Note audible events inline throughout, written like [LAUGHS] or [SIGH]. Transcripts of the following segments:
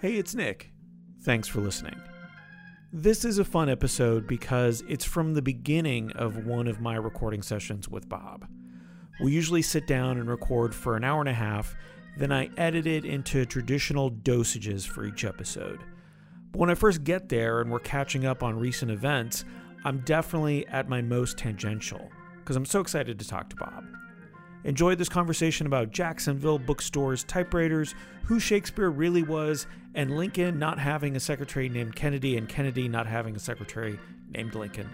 Hey, it's Nick. Thanks for listening. This is a fun episode because it's from the beginning of one of my recording sessions with Bob. We usually sit down and record for an hour and a half, then I edit it into traditional dosages for each episode. But when I first get there and we're catching up on recent events, I'm definitely at my most tangential because I'm so excited to talk to Bob. Enjoyed this conversation about Jacksonville bookstores, typewriters, who Shakespeare really was, and Lincoln not having a secretary named Kennedy and Kennedy not having a secretary named Lincoln.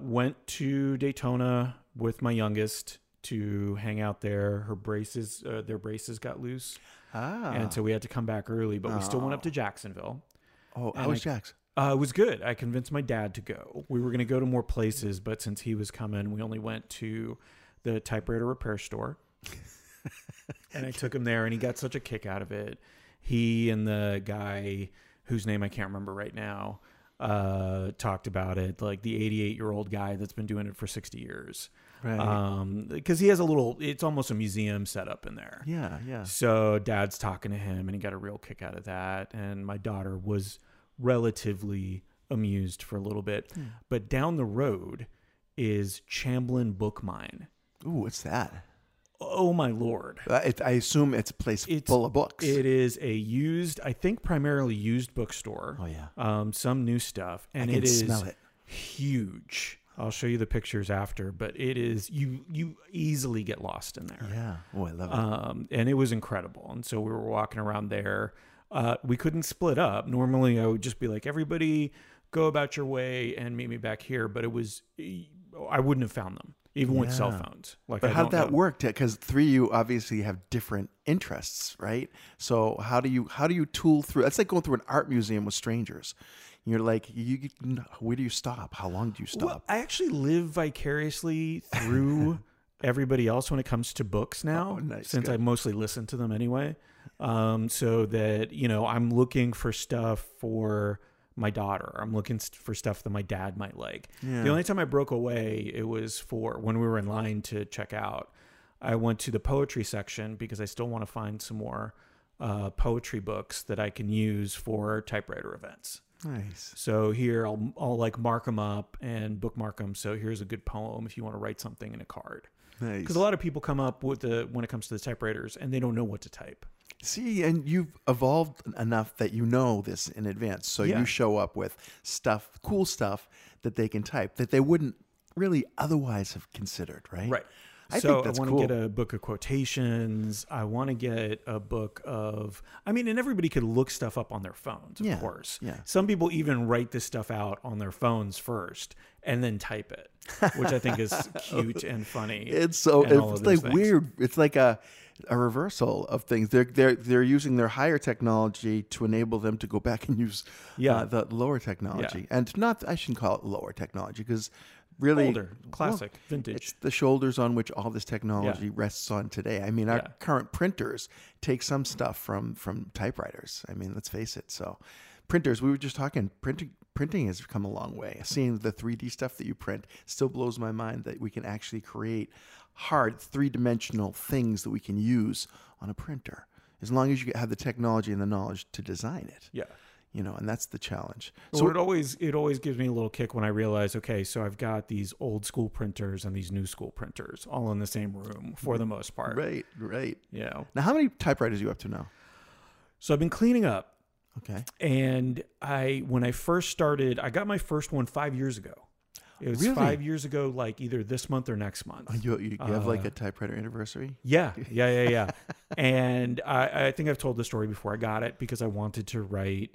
Went to Daytona with my youngest to hang out there. Her braces, uh, their braces got loose, Ah. and so we had to come back early. But we still went up to Oh. Jacksonville. oh, and how was I- Jax? Uh, it was good. I convinced my dad to go. We were going to go to more places, but since he was coming, we only went to the typewriter repair store. and I took him there, and he got such a kick out of it. He and the guy whose name I can't remember right now uh, talked about it, like the 88 year old guy that's been doing it for 60 years. Right. Um, because he has a little, it's almost a museum setup in there. yeah, yeah. So dad's talking to him and he got a real kick out of that. And my daughter was relatively amused for a little bit. Hmm. But down the road is Chamblin Book Mine. Ooh, what's that? Oh my lord. Uh, I assume it's a place It's- full of books. It is a used, I think primarily used bookstore. oh yeah, Um, some new stuff. And it is it. huge. I'll show you the pictures after, but it is you you easily get lost in there. Yeah. Oh, I love it. um, and it was incredible. And so we were walking around there. Uh, we couldn't split up. Normally, I would just be like, everybody go about your way and meet me back here. But it was, I wouldn't have found them, even with cell phones. Like, but I how don't did that know. work? Because three you obviously have different interests, right? So how do you how do you tool through? It's like going through an art museum with strangers. You're like, you, where do you stop? How long do you stop? Well, I actually live vicariously through [LAUGHS] everybody else when it comes to books now, Oh, nice. since I mostly listen to them anyway. Um, so that you know, I'm looking for stuff for my daughter. I'm looking for stuff that my dad might like. Yeah. The only time I broke away, it was for when we were in line to check out. I went to the poetry section because I still want to find some more uh, poetry books that I can use for typewriter events. nice. So here I'll I'll like mark them up and bookmark them. So here's a good poem if you want to write something in a card. Nice. Because a lot of people come up with the when it comes to the typewriters and they don't know what to type. See, and you've evolved enough that you know this in advance. So Yeah. you show up with stuff, cool stuff that they can type that they wouldn't really otherwise have considered, right? I so I want cool. to get a book of quotations. I want to get a book of. I mean, and everybody could look stuff up on their phones, of Yeah, course. yeah. Some people even write this stuff out on their phones first and then type it, which I think is [LAUGHS] cute and funny. It's so it's like things. weird. It's like a a reversal of things. They're they're they're using their higher technology to enable them to go back and use Yeah. uh, the lower technology. And not I shouldn't call it lower technology because really Older, classic, vintage. It's the shoulders on which all this technology Yeah. rests on today. I mean, our Yeah. current printers take some stuff from from typewriters. I mean, let's face it. So, printers. We were just talking. Printing printing has come a long way. Seeing the three D stuff that you print still blows my mind that we can actually create hard three dimensional things that we can use on a printer. As long as you have the technology and the knowledge to design it, yeah. You know, and that's the challenge. So it always it always gives me a little kick when I realize, okay, so I've got these old school printers and these new school printers all in the same room for the most part. right, right. Know. Now, how many typewriters are you up to now? So I've been cleaning up Okay. and I when I first started, I got my first one five years ago. It was Really? five years ago, like either this month or next month. Oh, You, you, you have like Uh, a typewriter anniversary? Yeah, [LAUGHS] yeah, yeah, yeah. and I, I think I've told the story before. I got it because I wanted to write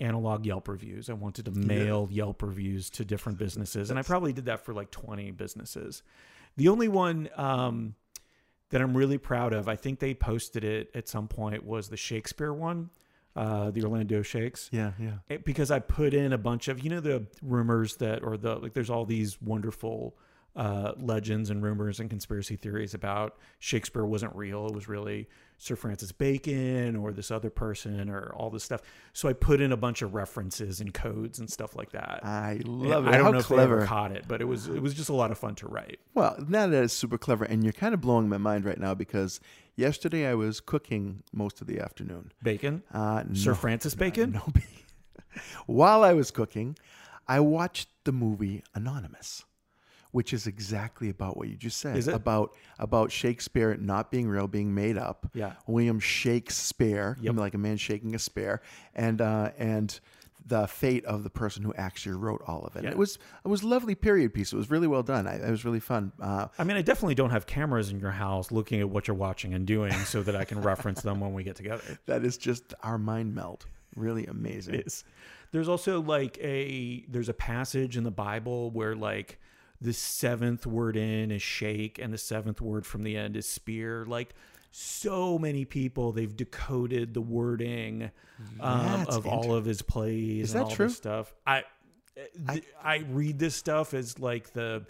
analog Yelp reviews. I wanted to mail Yelp reviews to different businesses, and I probably did that for like twenty businesses. The only one um, that I'm really proud of, I think they posted it at some point, was the Shakespeare one, uh, the Orlando Shakes Yeah, yeah. it- because I put in a bunch of you know the rumors that or the like there's all these wonderful uh, legends and rumors and conspiracy theories about Shakespeare wasn't real it was really Sir Francis Bacon or this other person or all this stuff. So I put in a bunch of references and codes and stuff like that. I And love it. I don't How know if they clever. ever caught it, but it was it was just a lot of fun to write. Well, now that is super clever, and you're kind of blowing my mind right now because yesterday I was cooking most of the afternoon. Bacon, Uh, Sir Francis Bacon. no, [LAUGHS] while I was cooking, I watched the movie Anonymous, which is exactly about what you just said Is it? about about Shakespeare not being real, being made up. Yeah. William Shakespeare, Yep. like a man shaking a spare, and uh, and the fate of the person who actually wrote all of it. Yeah. It was it was lovely period piece. It was really well done. I, it was really fun. Uh, I mean, I definitely don't have cameras in your house looking at what you're watching and doing so that I can reference them when we get together. [LAUGHS] that is just our mind melt. Really amazing. It is. There's also like a there's a passage in the Bible where like the seventh word in is shake and the seventh word from the end is spear. Like so many people they've decoded the wording um, of all of his plays Is and that all true? this stuff. I, th- I read this stuff as like the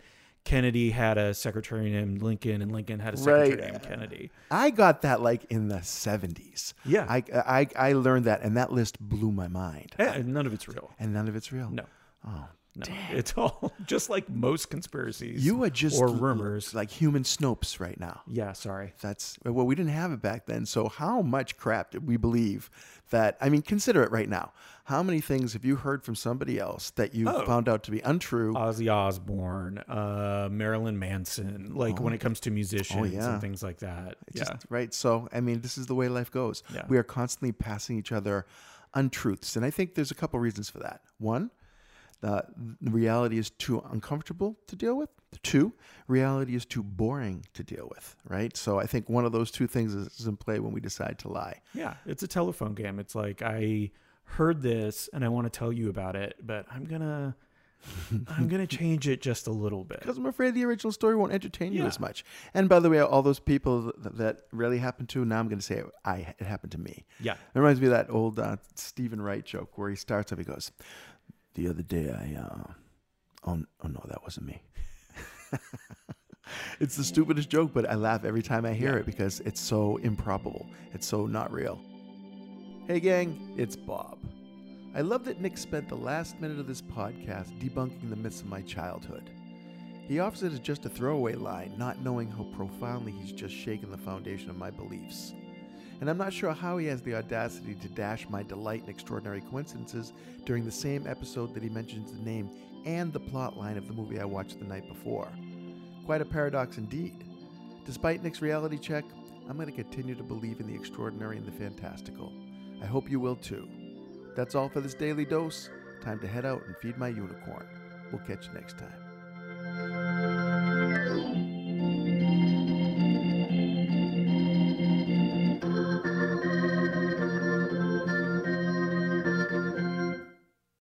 Kennedy had a secretary named Lincoln and Lincoln had a secretary Right. named Kennedy. I got that like in the 70s. Yeah. I, I, I learned that, and that list blew my mind. Eh, none of it's real. And none of it's real. No. Oh, No, it's all [LAUGHS] just like most conspiracies. you are just or rumors. like human Snopes right now. Yeah, sorry. That's well, we didn't have it back then. So how much crap did we believe that? I mean, consider it right now. How many things have you heard from somebody else that you Oh. found out to be untrue? Ozzy Osbourne, uh, Marilyn Manson. Like when it comes to musicians Oh, yeah. and things like that. Just- yeah, right. So I mean, this is the way life goes. Yeah. We are constantly passing each other untruths, and I think there's a couple reasons for that. One, the reality is too uncomfortable to deal with. Two, reality is too boring to deal with. Right. So I think one of those two things is, in play when we decide to lie. yeah. It's a telephone game. It's like I heard this and I want to tell you about it, but I'm gonna, [LAUGHS] I'm gonna change it just a little bit. Because I'm afraid the original story won't entertain you Yeah. as much. And by the way, all those people that, that really happened to, now I'm going to say it, I, it happened to me. Yeah, It reminds me of that old uh, Steven Wright joke where he starts off, he goes, The other day I, uh, oh, oh no, that wasn't me. [LAUGHS] it's the stupidest joke, but I laugh every time I hear it because it's so improbable. It's so not real. Hey, gang, it's Bob. I love that Nick spent the last minute of this podcast debunking the myths of my childhood. He offers it as just a throwaway line, not knowing how profoundly he's just shaken the foundation of my beliefs. And I'm not sure how he has the audacity to dash my delight in extraordinary coincidences during the same episode that he mentions the name and the plot line of the movie I watched the night before. Quite a paradox indeed. Despite Nick's reality check, I'm going to continue to believe in the extraordinary and the fantastical. I hope you will too. That's all for this daily dose. Time to head out and feed my unicorn. We'll catch you next time.